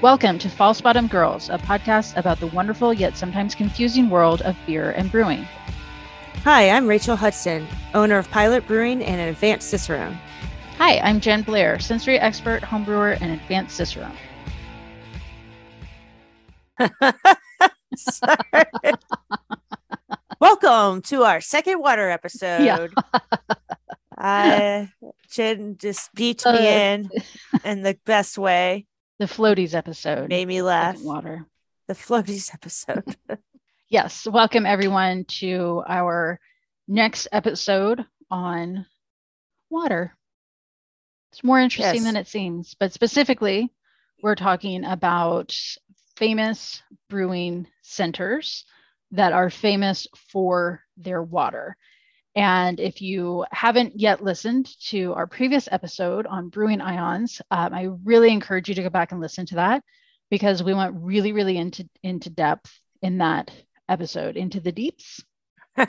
Welcome to False Bottom Girls, a podcast about the wonderful yet sometimes confusing world of beer and brewing. Hi, I'm Rachel Hudson, owner of Pilot Brewing and an advanced Cicerone. Hi, I'm Jen Blair, sensory expert, homebrewer, and advanced Cicerone. Welcome to our second water episode. Yeah. uh, Jen just beat me Uh, in in the best way. The floaties episode. Made me laugh. Water. The floaties episode. Yes, welcome everyone to our next episode on water. It's more interesting Yes. than it seems, but specifically, we're talking about famous brewing centers that are famous for their water. And if you haven't yet listened to our previous episode on brewing ions, um, I really encourage you to go back and listen to that because we went really, really into into depth in that episode, into the deeps.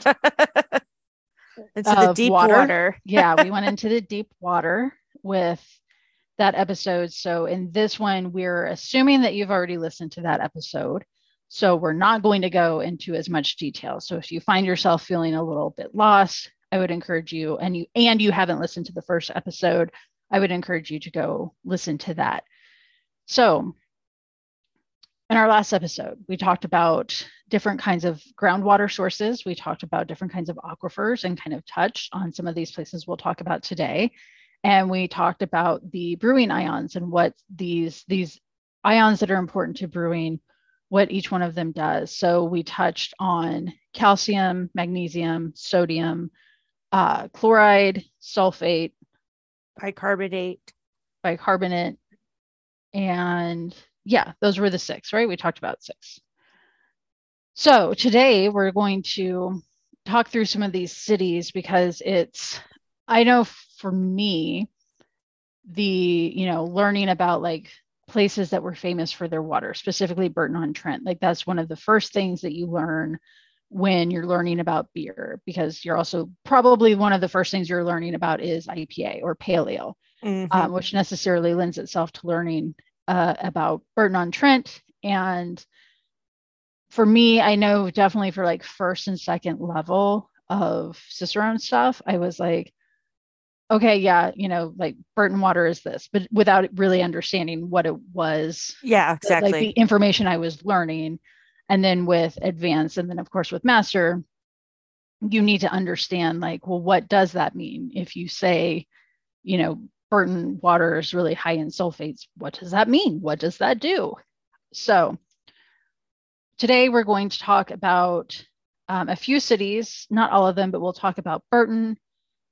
Into the deep water. water. Yeah, we went into the deep water with that episode. So in this one, we're assuming that you've already listened to that episode. So we're not going to go into as much detail. So if you find yourself feeling a little bit lost, I would encourage you and you and you haven't listened to the first episode, I would encourage you to go listen to that. So in our last episode, we talked about different kinds of groundwater sources. We talked about different kinds of aquifers and kind of touched on some of these places we'll talk about today. And we talked about the brewing ions and what these these ions that are important to brewing, what each one of them does. So we touched on calcium, magnesium, sodium, uh, chloride, sulfate, Bicarbonate. bicarbonate, and yeah, those were the six, right? We talked about six. So today we're going to talk through some of these cities because it's, I know for me, the, you know, learning about like places that were famous for their water, specifically Burton on Trent, like that's one of the first things that you learn when you're learning about beer because you're also probably one of the first things you're learning about is IPA or pale ale Mhm. um, which necessarily lends itself to learning uh, about Burton on Trent. And for me, I know definitely for like first and second level of Cicerone stuff, I was like, okay, yeah, you know, like Burton water is this, but without really understanding what it was yeah, exactly. like the information I was learning. And then with advanced, and then of course with master, you need to understand like, well, what does that mean? If you say, you know, Burton water is really high in sulfates, what does that mean? What does that do? So today we're going to talk about um, a few cities, not all of them, but we'll talk about Burton,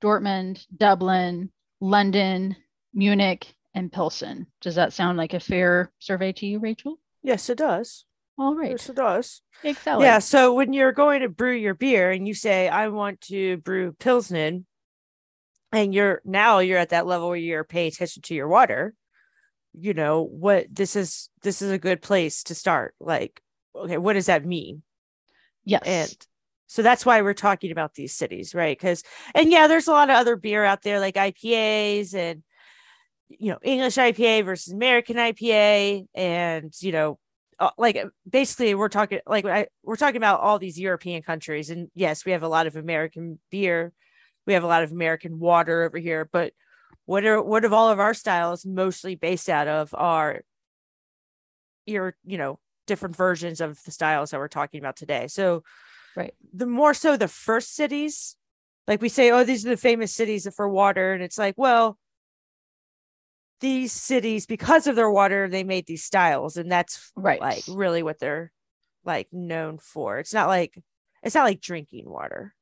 Dortmund, Dublin, London, Munich, and Pilsen. Does that sound like a fair survey to you, Rachel? yes, it does. All right. Yes, it does. Excellent. Yeah. So when you're going to brew your beer and you say, I want to brew Pilsner, and you're now you're at that level where you're paying attention to your water, you know, what this is this is a good place to start. Like, okay, what does that mean? Yes. And so that's why we're talking about these cities, right? Because and yeah, there's a lot of other beer out there like IPAs and you know, English IPA versus American IPA and you know, like uh, basically we're talking like we're talking about all these European countries and yes, we have a lot of American beer. We have a lot of American water over here, but what are what of all of our styles mostly based out of are your, you know, different versions of the styles that we're talking about today. So Right. the more so the first cities, like we say, oh, these are the famous cities for water. And it's like, well, these cities, because of their water, they made these styles. And that's right. like really what they're like known for. It's not like it's not like drinking water.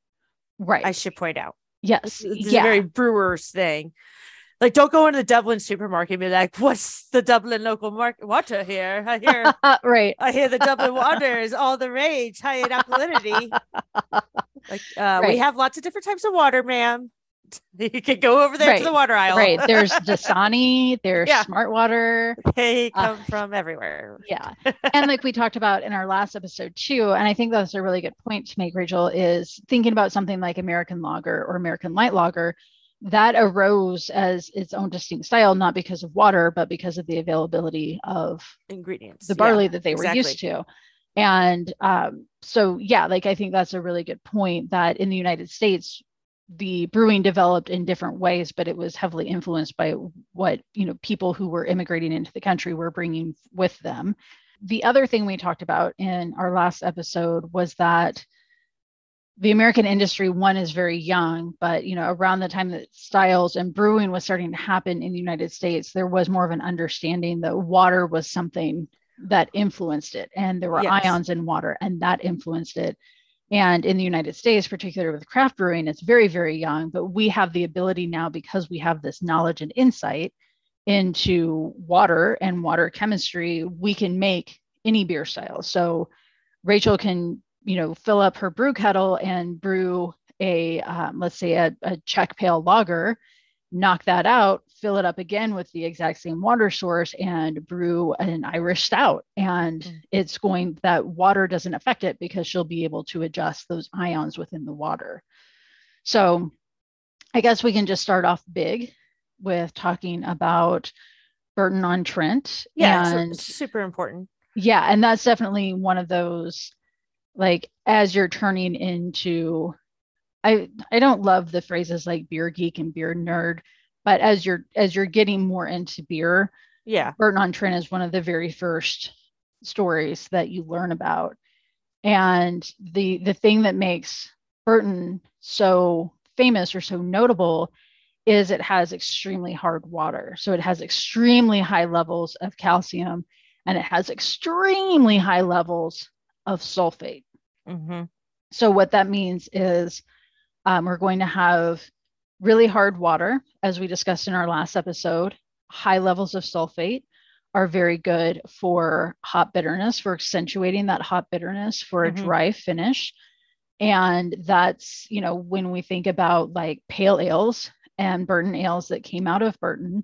right. I should point out. yes. This yeah. a very brewer's thing. Like, don't go into the Dublin supermarket and be like, "What's the Dublin local market water here?" I hear, right. I hear the Dublin water is all the rage, high in alkalinity. Like, uh, we have lots of different types of water, ma'am. You can go over there Right. to the water aisle. Right. There's Dasani, there's Yeah. Smart Water. They Uh, come from everywhere. Yeah. and like we talked about in our last episode too, and I think that's a really good point to make, Rachel, is thinking about something like American Lager or American Light Lager. That arose as its own distinct style, not because of water, but because of the availability of ingredients, the barley yeah, that they exactly. were used to. And um, so, yeah, like I think that's a really good point that in the United States, the brewing developed in different ways, but it was heavily influenced by what you know people who were immigrating into the country were bringing with them. The other thing we talked about in our last episode was that the American industry one is very young, but you know around the time that styles and brewing was starting to happen in the United States, there was more of an understanding that water was something that influenced it, and there were Yes. ions in water, and that influenced it. And in the United States, particularly with craft brewing, it's very very young, but we have the ability now because we have this knowledge and insight into water and water chemistry, we can make any beer style. So Rachel can you know, fill up her brew kettle and brew a, um, let's say, a, a Czech pale lager, knock that out, fill it up again with the exact same water source, and brew an Irish stout. And Mm. it's going, that water doesn't affect it because she'll be able to adjust those ions within the water. So I guess we can just start off big with talking about Burton on Trent. Yeah, And super important. yeah, and that's definitely one of those like as you're turning into I I don't love the phrases like beer geek and beer nerd, but as you're as you're getting more into beer, Yeah, Burton on Trent is one of the very first stories that you learn about. And the the thing that makes Burton so famous or so notable is it has extremely hard water. So it has extremely high levels of calcium and it has extremely high levels of sulfate. Hmm So what that means is um, we're going to have really hard water, as we discussed in our last episode. High levels of sulfate are very good for hop bitterness, for accentuating that hop bitterness for a Mhm. dry finish. And that's, you know, when we think about like pale ales and Burton ales that came out of Burton,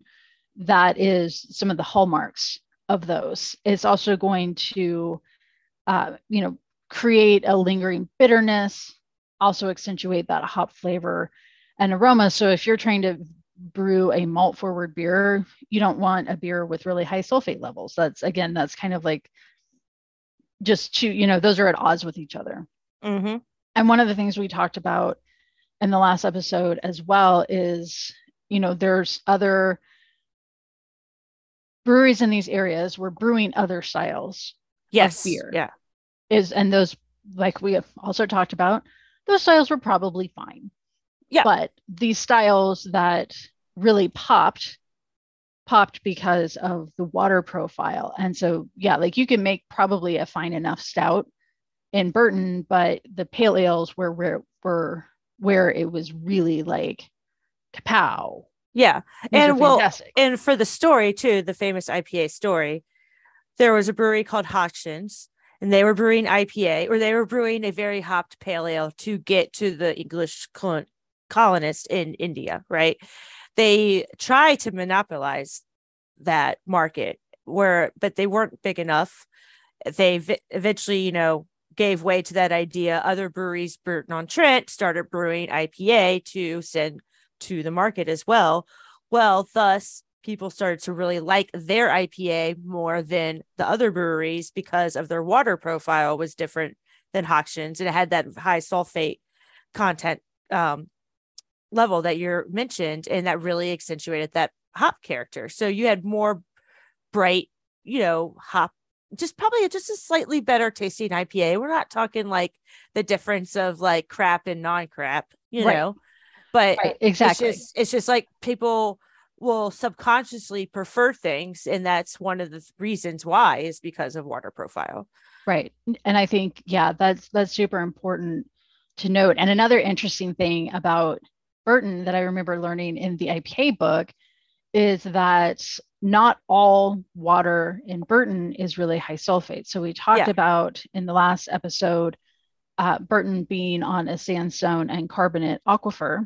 that is some of the hallmarks of those. It's also going to, uh, you know, create a lingering bitterness, also accentuate that hop flavor and aroma. So if you're trying to brew a malt forward beer, you don't want a beer with really high sulfate levels. That's again, that's kind of like just to, you know, those are at odds with each other. hmm And one of the things we talked about in the last episode as well is, you know, there's other breweries in these areas were brewing other styles Yes. beer. Yeah. Is and those like we have also talked about those styles were probably fine Yeah. but these styles that really popped popped because of the water profile and so yeah like you can make probably a fine enough stout in burton but the pale ales were where were where it was really like kapow Yeah. These And well, and for the story too, the famous IPA story, there was a brewery called Hodgson's, and they were brewing IPA, or they were brewing a very hopped pale ale to get to the English colon- colonists in India. Right? They tried to monopolize that market, where but they weren't big enough. They v- eventually, you know, gave way to that idea. Other breweries, Burton on Trent, started brewing IPA to send to the market as well. Well, thus people started to really like their IPA more than the other breweries because of their water profile was different than Hodgson's and it had that high sulfate content um, level that you're mentioned, and that really accentuated that hop character. So you had more bright, you know, hop. Just probably just a slightly better tasting IPA. We're not talking like the difference of like crap and non-crap, you Right. know. But right exactly it's just it's just like people will subconsciously prefer things and that's one of the reasons why is because of water profile Right. And I think, yeah, that's that's super important to note. And another interesting thing about Burton that I remember learning in the IPA book is that not all water in Burton is really high sulfate. So we talked Yeah. about in the last episode, uh, Burton being on a sandstone and carbonate aquifer,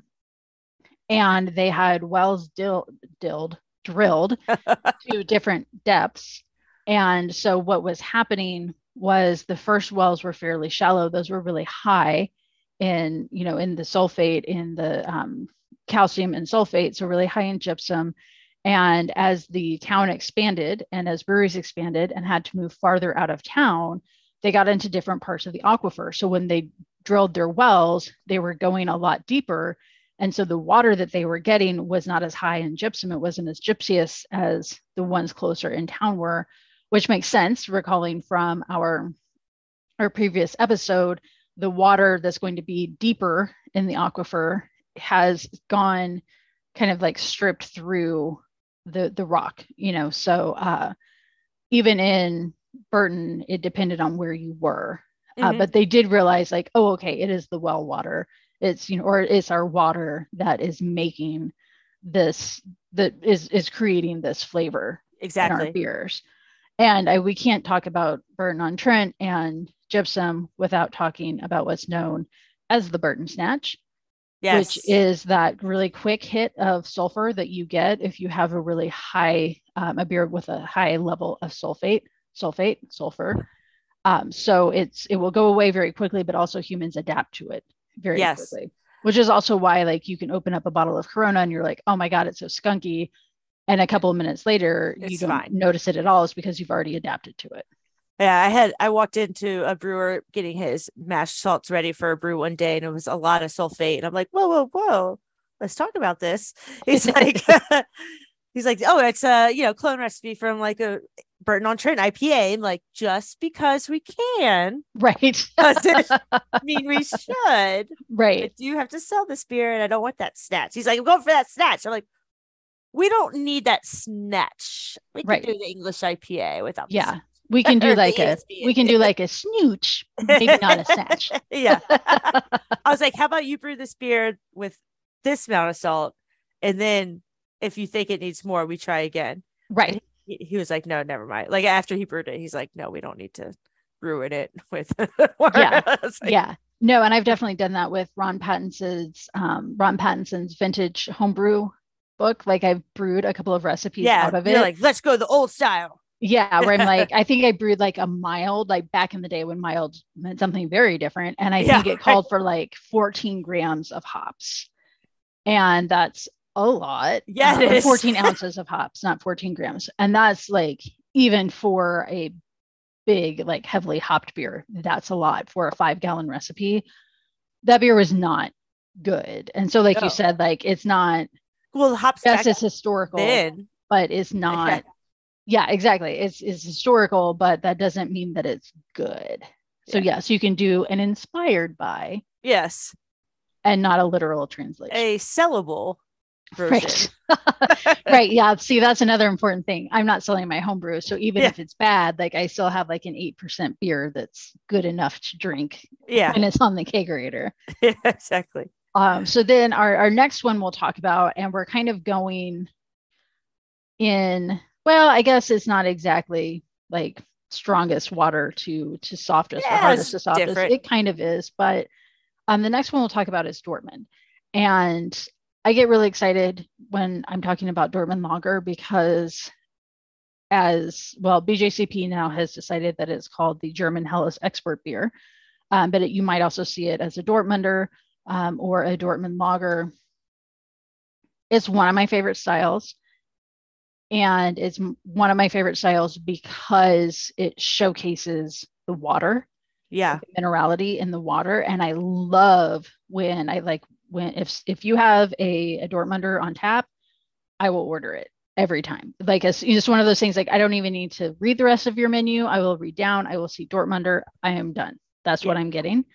and they had wells dill, dilled, drilled to different depths. And so what was happening was the first wells were fairly shallow; those were really high in, you know, in the sulfate, in the um, calcium and sulfate, so really high in gypsum. And as the town expanded and as breweries expanded and had to move farther out of town, they got into different parts of the aquifer. So when they drilled their wells, they were going a lot deeper. And so the water that they were getting was not as high in gypsum. It wasn't as gypseous as the ones closer in town were, which makes sense, recalling from our, our previous episode, the water that's going to be deeper in the aquifer has gone kind of like stripped through the the rock, you know. So uh, even in Burton, it depended on where you were. Uh, Mhm. but they did realize like, oh, okay, it is the well water. It's you know, or it's our water that is making this that is is creating this flavor in our beers. And I, we can't talk about Burton on Trent and gypsum without talking about what's known as the Burton Snatch, Yes. which is that really quick hit of sulfur that you get if you have a really high, um, a beer with a high level of sulfate, sulfate, sulfur. Um, so it's it will go away very quickly, but also humans adapt to it very Yes. quickly. Which is also why like you can open up a bottle of Corona and you're like, oh my god, it's so skunky, and a couple of minutes later you don't fine. notice it at all. It's because you've already adapted to it. Yeah, I had I walked into a brewer getting his mashed salts ready for a brew one day, and it was a lot of sulfate. And I'm like, whoa, whoa, whoa, let's talk about this. He's like, he's like, oh, it's a you know clone recipe from like a Burton on Trent IPA. I'm like, just because we can Right. doesn't mean we should. I right. do you have to sell this beer, and I don't want that snatch. He's like, I'm going for that snatch. I'm like, we don't need that snatch. We can Right. do the English IPA without. Yeah. We can do like a we can do like a snooch, maybe not a snatch. yeah. I was like, how about you brew this beer with this amount of salt? And then if you think it needs more, we try again. right. He, he was like, no, never mind. Like after he brewed it, he's like, no, we don't need to ruin it with. Yeah. Like, yeah. No, and I've definitely done that with Ron Pattinson's um, Ron Pattinson's vintage homebrew book. Like I've brewed a couple of recipes Yeah. out of it. like, let's go the old style. Yeah, where I'm like, I think I brewed like a mild, like back in the day when mild meant something very different. And I Yeah, think it right. called for like 14 grams of hops. And that's a lot. Yeah, is. 14 ounces of hops, not 14 grams. And that's like, even for a big, like heavily hopped beer, that's a lot for a five gallon recipe. That beer was not good. And so, like No. you said, like it's not, Well, the hops yes, it's historical then. but it's not yeah exactly it's it's historical but that doesn't mean that it's good so Yeah. yes you can do an inspired by Yes. and not a literal translation A sellable. Right right yeah see that's another important thing i'm not selling my homebrew so even Yeah. if it's bad like i still have like an 8% beer that's good enough to drink Yeah. And it's on the kegerator yeah. Exactly. Um, so then our, our next one we'll talk about, and we're kind of going in, well, I guess it's not exactly like strongest water to to softest or hardest to softest. different. It kind of is, but um, the next one we'll talk about is Dortmund. And I get really excited when I'm talking about Dortmund Lager because as well, BJCP now has decided that it's called the German Helles Export Beer. Um, but it, you might also see it as a Dortmunder um, or a Dortmund Lager. It's one of my favorite styles. And it's one of my favorite styles because it showcases the water Yeah. minerality in the water and i love when i like when if if you have a, a dortmunder on tap i will order it every time. Like it's just one of those things like i don't even need to read the rest of your menu. I will read down. I will see dortmunder. I am done. That's what i'm getting.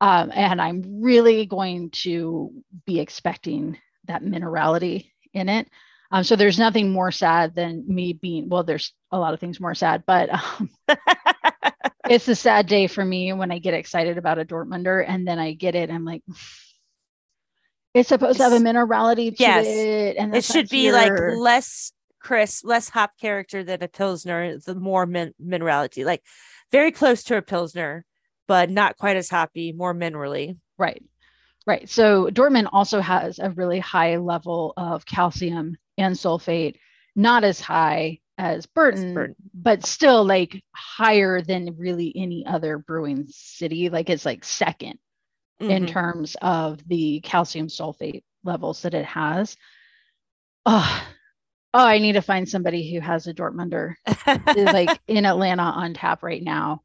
Um, and i'm really going to be expecting that minerality in it. Um, so there's nothing more sad than me being well there's a lot of things more sad but um, it's a sad day for me when I get excited about a Dortmunder and then I get it. I'm like, it's supposed to have a minerality to Yes. it, and it should be like less crisp, less hop character than a pilsner. The more min- minerality, like very close to a pilsner, but not quite as hoppy, more minerally. right, right. So Dortmund also has a really high level of calcium and sulfate, not as high as Burton, Burton. but still like higher than really any other brewing city. Like it's like second in Mhm. terms of the calcium sulfate levels that it has. Oh, oh, I need to find somebody who has a Dortmunder like in Atlanta on tap right now.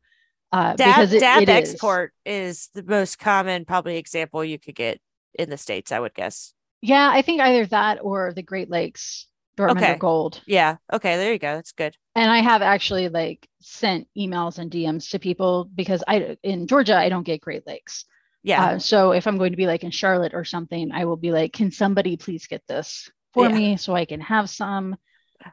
Uh, Dab, because it, Dab it export is. is the most common probably example you could get in the states, I would guess. Yeah, I think either that or the Great Lakes Dortmunder okay. Gold. Yeah. Okay. There you go. That's good. And I have actually like sent emails and DMs to people because I in Georgia I don't get Great Lakes. Yeah. Uh, so if I'm going to be like in Charlotte or something, I will be like, can somebody please get this for yeah. me so I can have some?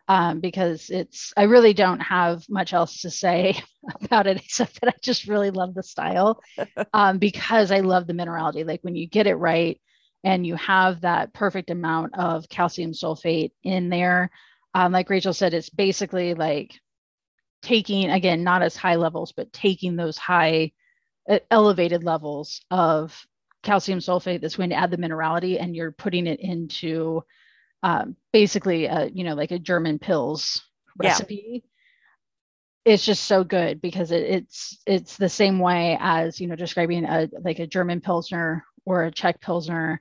Um, because it's I really don't have much else to say about it except that I just really love the style um, because I love the minerality. Like when you get it right and you have that perfect amount of calcium sulfate in there, um, like Rachel said, it's basically like taking again not as high levels, but taking those high elevated levels of calcium sulfate that's going to add the minerality and you're putting it into um, basically a, you know like a german pils recipe yeah. it's just so good because it, it's it's the same way as you know describing a like a german pilsner or a czech pilsner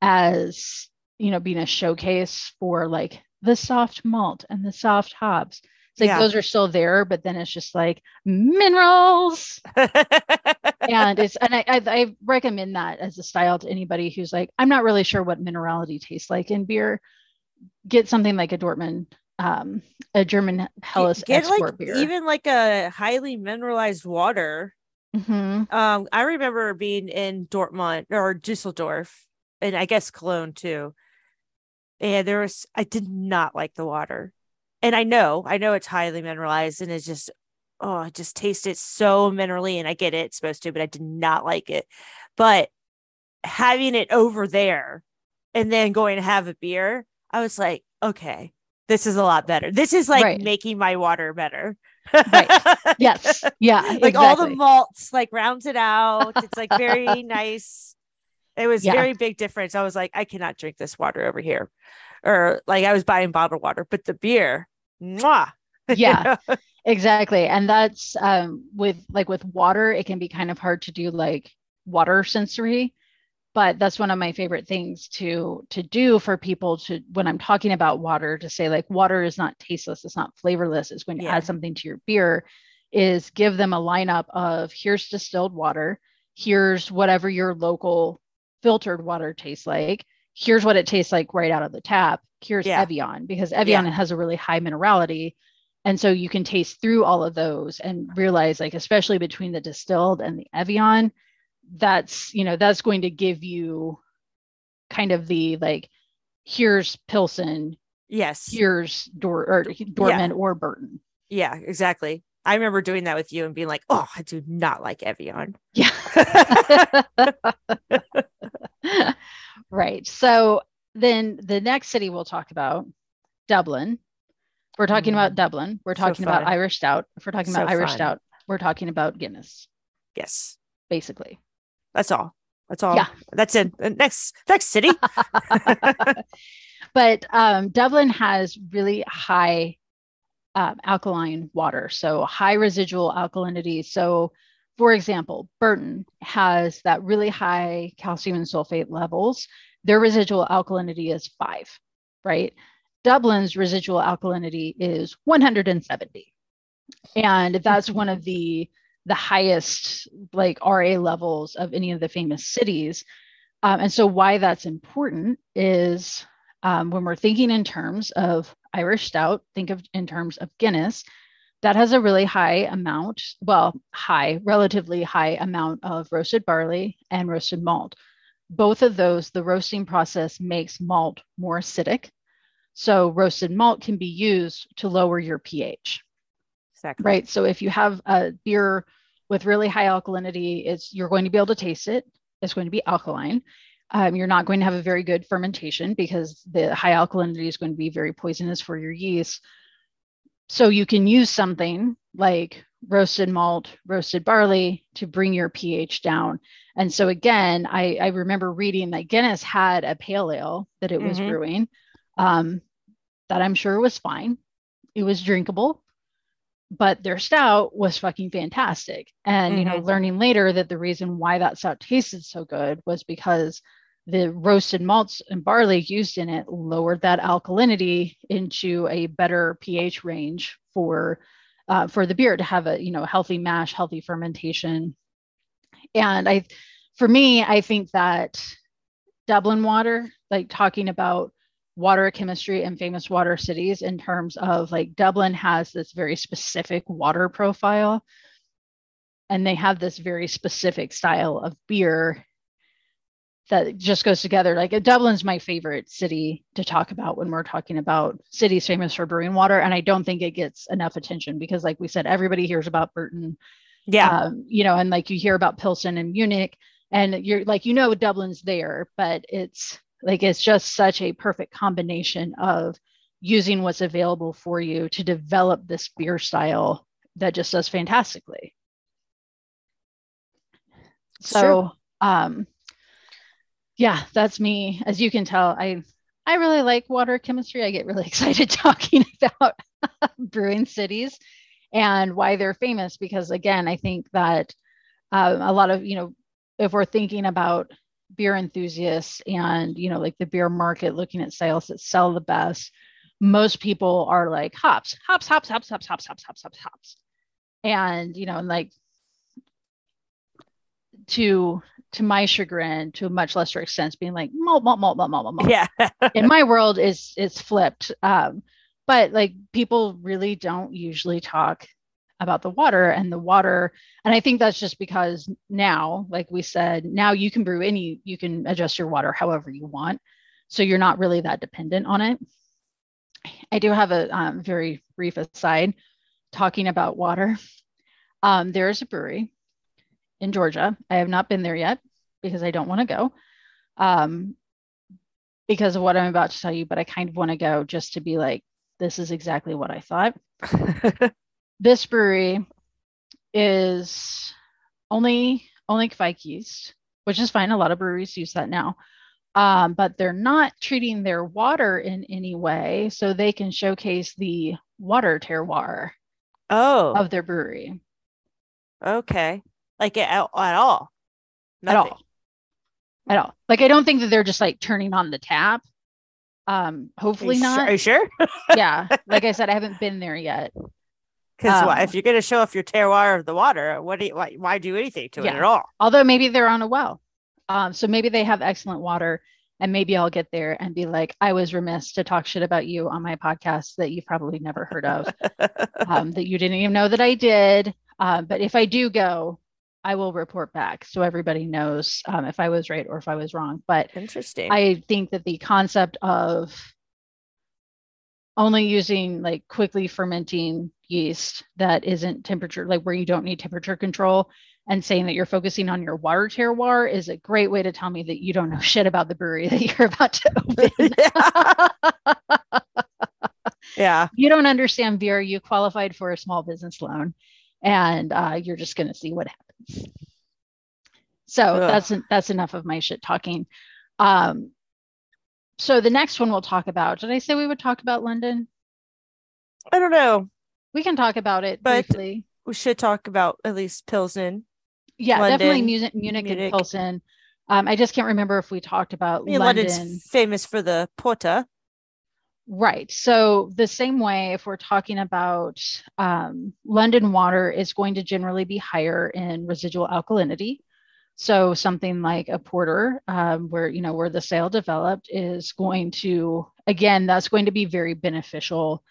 as you know being a showcase for like the soft malt and the soft hops like yeah. those are still there, but then it's just like minerals. and it's and I, I, I recommend that as a style to anybody who's like, I'm not really sure what minerality tastes like in beer. Get something like a Dortmund, um, a German Helles get, get like beer. even like a highly mineralized water. Mm-hmm. Um, I remember being in Dortmund or Dusseldorf, and I guess Cologne too. And there was I did not like the water and I know, I know it's highly mineralized and it's just, oh, I just taste it so minerally. And I get it, it's supposed to, but I did not like it. But having it over there and then going to have a beer, I was like, okay, this is a lot better. This is like right. making my water better. right. Yes. Yeah. like exactly. all the malts like rounds it out. It's like very nice. It was yeah. very big difference. I was like, I cannot drink this water over here. Or like I was buying bottled water, but the beer, mwah. yeah exactly and that's um with like with water it can be kind of hard to do like water sensory but that's one of my favorite things to to do for people to when i'm talking about water to say like water is not tasteless it's not flavorless it's going to yeah. add something to your beer is give them a lineup of here's distilled water here's whatever your local filtered water tastes like here's what it tastes like right out of the tap here's yeah. Evian because Evian yeah. has a really high minerality. And so you can taste through all of those and realize, like, especially between the distilled and the Evian, that's, you know, that's going to give you kind of the like, here's Pilsen. Yes. Here's Dor- or Dortmund yeah. or Burton. Yeah, exactly. I remember doing that with you and being like, oh, I do not like Evian. Yeah. right. So then the next city we'll talk about, Dublin. We're talking mm. about Dublin. We're talking so about Irish Stout. If we're talking so about Irish fun. Stout, we're talking about Guinness. Yes. Basically. That's all. That's all. Yeah. That's it. Next next city. but um, Dublin has really high um, alkaline water, so high residual alkalinity. So, for example, Burton has that really high calcium and sulfate levels their residual alkalinity is five, right? Dublin's residual alkalinity is 170. And that's one of the the highest like RA levels of any of the famous cities. Um, and so why that's important is um, when we're thinking in terms of Irish stout, think of in terms of Guinness, that has a really high amount, well, high, relatively high amount of roasted barley and roasted malt both of those, the roasting process makes malt more acidic. So roasted malt can be used to lower your pH. Exactly. Right. So if you have a beer with really high alkalinity, it's you're going to be able to taste it. It's going to be alkaline. Um, you're not going to have a very good fermentation because the high alkalinity is going to be very poisonous for your yeast. So you can use something like roasted malt, roasted barley to bring your pH down. And so again, I, I remember reading that Guinness had a pale ale that it mm-hmm. was brewing um, that I'm sure was fine. It was drinkable, but their stout was fucking fantastic. And mm-hmm. you know, mm-hmm. learning later that the reason why that stout tasted so good was because the roasted malts and barley used in it lowered that alkalinity into a better pH range for uh, for the beer to have a you know healthy mash, healthy fermentation. And I, for me, I think that Dublin water, like talking about water chemistry and famous water cities in terms of like Dublin has this very specific water profile and they have this very specific style of beer that just goes together. Like Dublin's my favorite city to talk about when we're talking about cities famous for brewing water. And I don't think it gets enough attention because, like we said, everybody hears about Burton. Yeah. Um, you know, and like you hear about Pilsen and Munich, and you're like, you know, Dublin's there, but it's like it's just such a perfect combination of using what's available for you to develop this beer style that just does fantastically. So, sure. um, yeah, that's me. As you can tell, I I really like water chemistry. I get really excited talking about brewing cities and why they're famous because again, I think that uh, a lot of you know if we're thinking about beer enthusiasts and you know like the beer market looking at sales that sell the best most people are like hops hops hops hops hops hops hops hops hops hops and you know and like to to my chagrin, to a much lesser extent, being like malt, malt, malt, malt, malt, malt. Yeah. in my world, is it's flipped. Um, but like people really don't usually talk about the water and the water, and I think that's just because now, like we said, now you can brew any, you can adjust your water however you want, so you're not really that dependent on it. I do have a um, very brief aside talking about water. Um, there is a brewery in Georgia. I have not been there yet because I don't want to go um, because of what I'm about to tell you, but I kind of want to go just to be like, this is exactly what I thought. this brewery is only only Kveik yeast, which is fine. A lot of breweries use that now. Um, but they're not treating their water in any way so they can showcase the water terroir oh. of their brewery. Okay like at, at all. Nothing. At all. At all. Like I don't think that they're just like turning on the tap. Um, hopefully are not. Sure, are you sure? yeah. Like I said, I haven't been there yet. Because um, if you're going to show off your terroir of the water, what do you, why, why do anything to yeah. it at all? Although maybe they're on a well. Um, so maybe they have excellent water and maybe I'll get there and be like, I was remiss to talk shit about you on my podcast that you've probably never heard of, um, that you didn't even know that I did. Uh, but if I do go, I will report back so everybody knows um, if I was right or if I was wrong. But interesting. I think that the concept of only using like quickly fermenting yeast that isn't temperature, like where you don't need temperature control, and saying that you're focusing on your water terroir is a great way to tell me that you don't know shit about the brewery that you're about to open. yeah. You don't understand beer. You qualified for a small business loan and uh, you're just going to see what happens. So Ugh. that's that's enough of my shit talking. Um, so the next one we'll talk about. Did I say we would talk about London? I don't know. We can talk about it but briefly. We should talk about at least Pilsen. Yeah, London, definitely Munich, Munich, Munich. and Pilsen. Um, I just can't remember if we talked about I mean, London. London's famous for the porter. Right. So, the same way, if we're talking about um, London water, is going to generally be higher in residual alkalinity. So, something like a porter, um, where you know where the sail developed, is going to again that's going to be very beneficial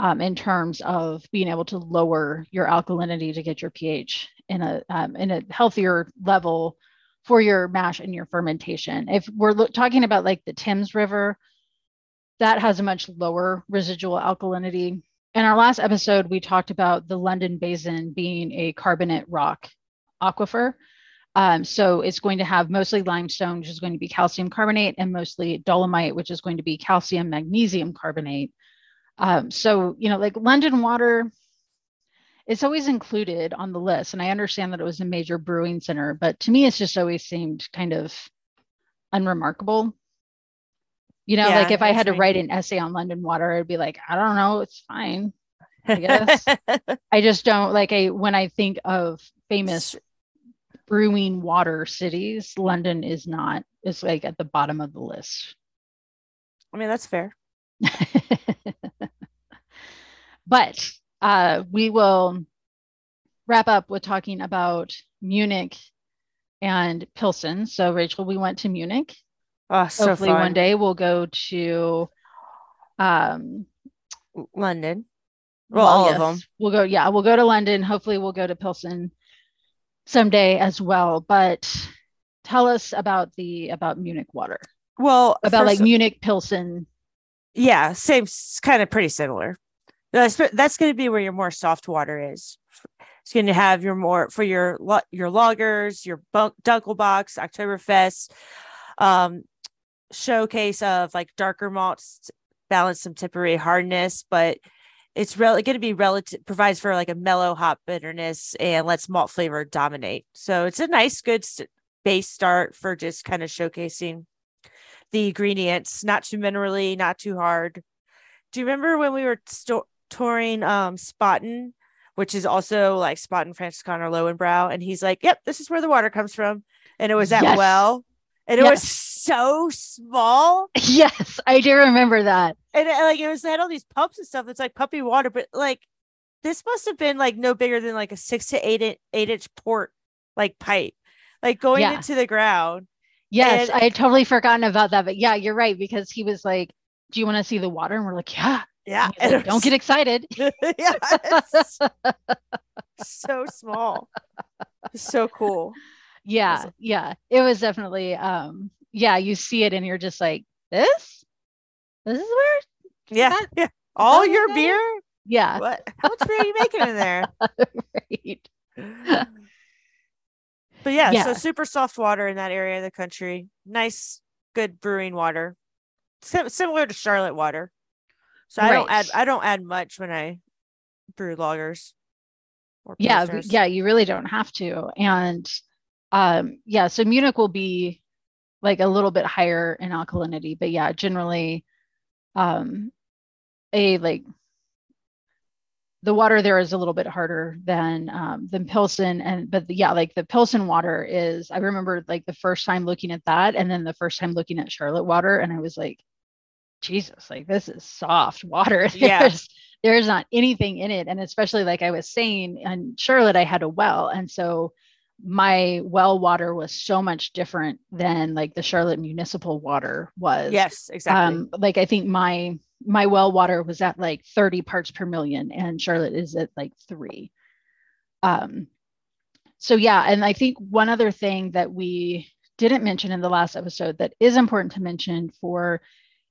um, in terms of being able to lower your alkalinity to get your pH in a um, in a healthier level for your mash and your fermentation. If we're lo- talking about like the Thames River that has a much lower residual alkalinity. In our last episode, we talked about the London Basin being a carbonate rock aquifer. Um, so it's going to have mostly limestone, which is going to be calcium carbonate, and mostly dolomite, which is going to be calcium magnesium carbonate. Um, so, you know, like London water, it's always included on the list. And I understand that it was a major brewing center, but to me, it's just always seemed kind of unremarkable you know, yeah, like if I had to write an essay on London water, I'd be like, I don't know, it's fine. I guess. I just don't like I when I think of famous brewing water cities, London is not, it's like at the bottom of the list. I mean, that's fair. but uh, we will wrap up with talking about Munich and Pilsen. So, Rachel, we went to Munich. Oh, so Hopefully, fun. one day we'll go to um, London. Well, all of them. We'll go, yeah, we'll go to London. Hopefully, we'll go to Pilsen someday as well. But tell us about the about Munich water, Well, about like Munich Pilsen. yeah, same, kind of pretty similar. That's that's going to be where your more soft water is. It's going to have your more for your your lagers, your bunk, Dunkelbox, Oktoberfest, um, showcase of like darker malts, balance some temporary hardness, but it's really going to be relative provides for like a mellow hop bitterness and lets malt flavor dominate. So it's a nice, good base start for just kind of showcasing the ingredients, not too minerally, not too hard. Do you remember when we were sto- touring um Spaten, which is also like Spaten Franziskaner Löwenbräu, and he's like, "Yep, this is where the water comes from," and it was that Yes. well, and it was Yes. So small, Yes, I do remember that. and like it was it had all these pumps and stuff. It's like puppy water, but like this must have been like no bigger than like a six to eight in- eight inch port like pipe, like going Yeah. into the ground. Yes, And- I had totally forgotten about that. But yeah, you're right because he was like, "Do you want to see the water?" And we're like, "Yeah." Yeah, like, it Don't get excited. yeah, so small. So cool. yeah, yeah. It was definitely um yeah, you see it and you're just like, "This? This is where?" Yeah. that- yeah. All your beer? Yeah, What? How much beer are you making in there? right. But yeah, Yeah. so super soft water in that area of the country. Nice, good brewing water. Sim- similar to Charlotte water. So I don't add I don't add much when I brew lagers. Or Yeah, yeah, you really don't have to. And um yeah, so Munich will be like a little bit higher in alkalinity, but yeah, generally um a like the water there is a little bit harder than um than Pilsen and but the, yeah, like the Pilsen water is I remember like the first time looking at that and then the first time looking at Charlotte water and I was like Jesus, like this is soft water. Yeah. There's there's not anything in it. And especially like I was saying, in Charlotte, I had a well. And so my well water was so much different than like the Charlotte municipal water was. Yes, exactly. Um, like I think my my well water was at like 30 parts per million and Charlotte is at like three. Um so yeah, and I think one other thing that we didn't mention in the last episode that is important to mention for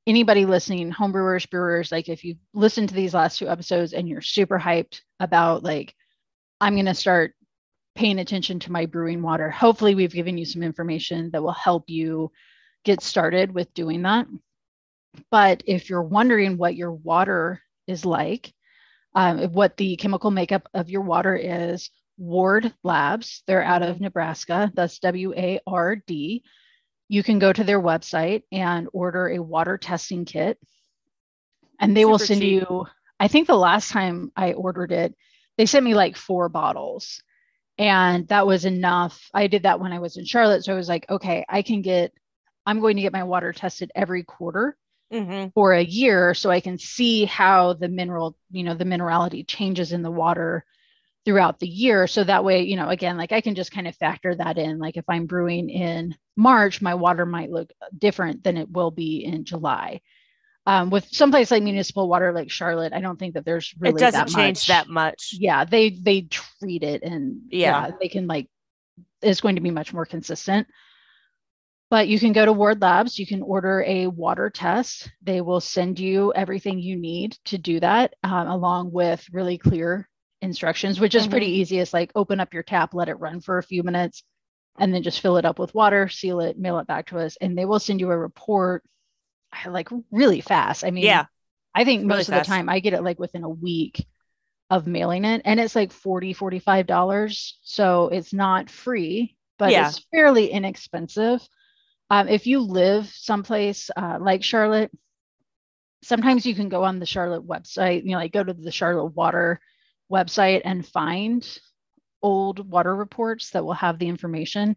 anybody listening, homebrewers, brewers, like if you've listened to these last two episodes and you're super hyped about like, I'm going to start paying attention to my brewing water, hopefully we've given you some information that will help you get started with doing that. But if you're wondering what your water is like, um, what the chemical makeup of your water is, Ward Labs, they're out of Nebraska. That's W A R D you can go to their website and order a water testing kit and they will send cheap. you i think the last time i ordered it they sent me like four bottles and that was enough. I did that when i was in charlotte. So i was like okay i can get i'm going to get my water tested every quarter hmm for a year so i can see how the mineral you know the minerality changes in the water throughout the year. So that way you know again like i can just kind of factor that in. Like if i'm brewing in march my water might look different than it will be in july um, with someplace like municipal water like charlotte i don't think that there's really it doesn't that change much. that much. yeah they they treat it and Yeah. yeah they can like it's going to be much more consistent but you can go to Ward Labs, you can order a water test. They will send you everything you need to do that, um, along with really clear instructions, which is pretty easy. It's like open up your tap, let it run for a few minutes, and then just fill it up with water, seal it, mail it back to us, and they will send you a report like really fast. I mean, Yeah. I think really most of the time I get it like within a week of mailing it, and it's like 40 $45. So it's not free, but Yeah. it's fairly inexpensive. Um, if you live someplace uh, like Charlotte, sometimes you can go on the Charlotte website, you know, like go to the Charlotte Water website and find old water reports that will have the information.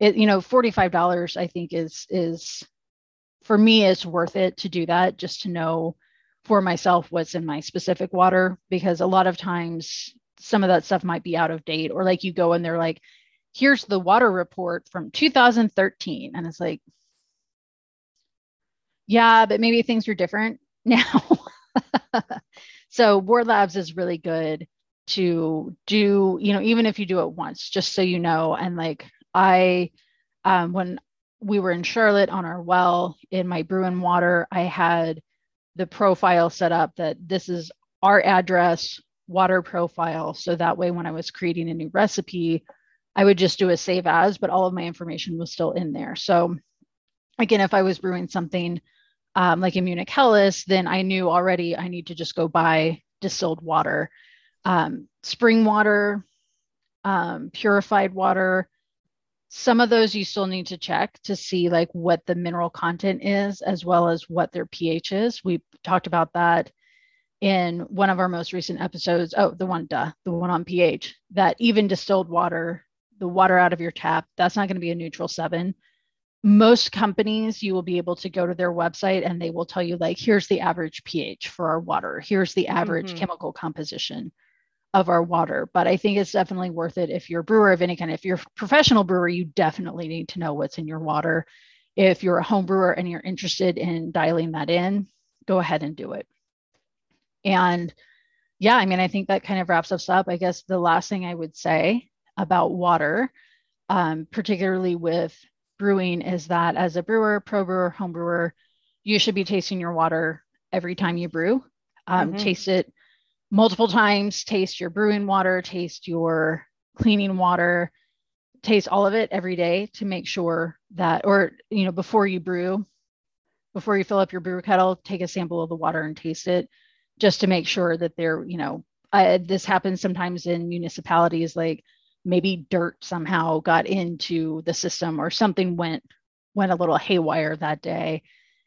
It, you know, $45 I think is is for me it's worth it to do that just to know for myself what's in my specific water because a lot of times some of that stuff might be out of date or like you go and they're like here's the water report from 2013 and it's like yeah but maybe things are different now. So ward labs is really good to do you know even if you do it once just so you know and like i um, when we were in charlotte on our well in my Bru'n Water. I had the profile set up that this is our address water profile. So that way when i was creating a new recipe i would just do a save as but all of my information was still in there. So again if i was brewing something um, like a Munich Helles then i knew already i need to just go buy distilled water. Um, spring water um, purified water some of those you still need to check to see like what the mineral content is as well as what their ph is. We talked about that in one of our most recent episodes. Oh the one duh, the one on ph that even distilled water the water out of your tap that's not going to be a neutral seven. Most companies you will be able to go to their website and they will tell you like here's the average ph for our water. Here's the average mm-hmm. chemical composition of our water. But I think it's definitely worth it if you're a brewer of any kind. If you're a professional brewer, you definitely need to know what's in your water. If you're a home brewer and you're interested in dialing that in, go ahead and do it. And yeah, I mean, I think that kind of wraps us up. I guess the last thing I would say about water, um, particularly with brewing, is that as a brewer, pro brewer, home brewer, you should be tasting your water every time you brew. Um, mm-hmm. Taste it multiple times, taste your brewing water, taste your cleaning water, taste all of it every day to make sure that, or, you know, before you brew, before you fill up your brew kettle, take a sample of the water and taste it just to make sure that they're, you know, I, this happens sometimes in municipalities like maybe dirt somehow got into the system or something went went a little haywire that day.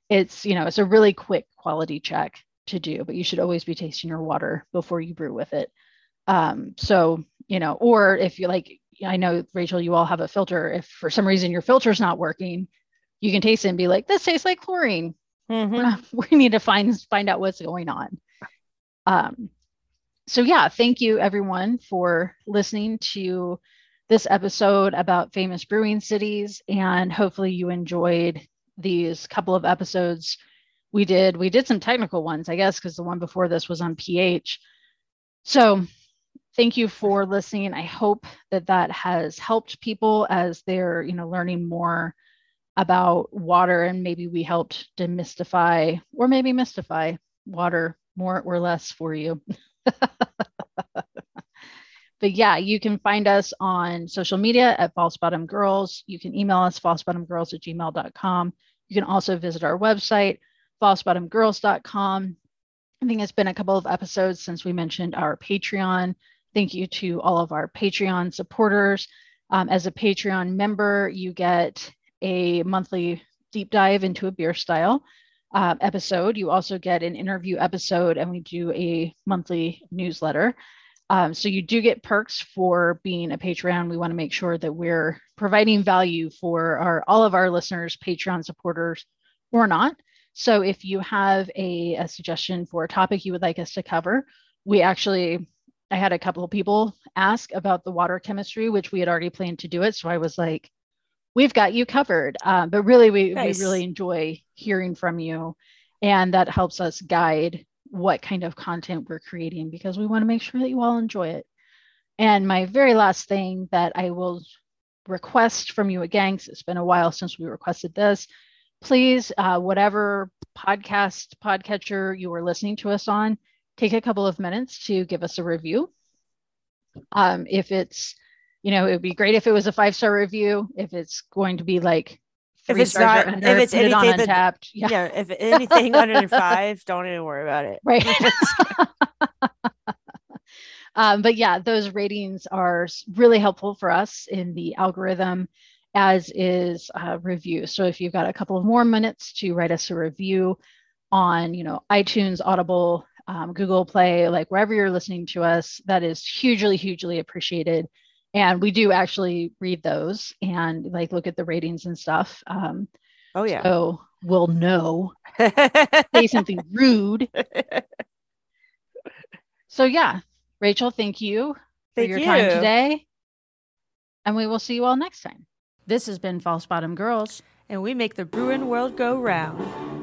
It's you know it's a really quick quality check to do, but you should always be tasting your water before you brew with it. Um, so, you know, or if you like, I know Rachel, you all have a filter. If for some reason your filter is not working, you can taste it and be like, this tastes like chlorine. Mm-hmm. we need to find find out what's going on. Um, so yeah, thank you everyone for listening to this episode about famous brewing cities, and hopefully you enjoyed these couple of episodes we did we did some technical ones i guess because the one before this was on ph so thank you for listening. I hope that that has helped people as they're you know learning more about water and maybe we helped demystify or maybe mystify water more or less for you. But yeah you can find us on social media at false bottom girls you can email us falsebottomgirls at gmail.com you can also visit our website falsebottomgirls.com. I think it's been a couple of episodes since we mentioned our Patreon. Thank you to all of our Patreon supporters. Um, as a Patreon member, you get a monthly deep dive into a beer style uh, episode. You also get an interview episode, and we do a monthly newsletter. Um, so you do get perks for being a Patreon. We want to make sure that we're providing value for our all of our listeners, Patreon supporters, or not. So if you have a, a suggestion for a topic you would like us to cover, we actually, I had a couple of people ask about the water chemistry, which we had already planned to do it. So I was like, we've got you covered. Um, but really, we, nice. we really enjoy hearing from you. And that helps us guide what kind of content we're creating because we want to make sure that you all enjoy it. And my very last thing that I will request from you again, because it's been a while since we requested this, please, uh, whatever podcast podcatcher you are listening to us on, take a couple of minutes to give us a review. Um, if it's, you know, it would be great if it was a five star review. If it's going to be like if it's not, under, if it's anything it that, yeah. yeah, if anything under five, don't even worry about it. Right. um, but yeah, those ratings are really helpful for us in the algorithm as is uh, review. So if you've got a couple of more minutes to write us a review on, you know, iTunes, Audible, um, Google Play, like wherever you're listening to us, that is hugely, hugely appreciated and we do actually read those and like look at the ratings and stuff. Um, Oh yeah. so we'll know say something rude. So yeah, Rachel, thank you for Thank your time today. And we will see you all next time. This has been False Bottom Girls. and we make the Bruin world go round.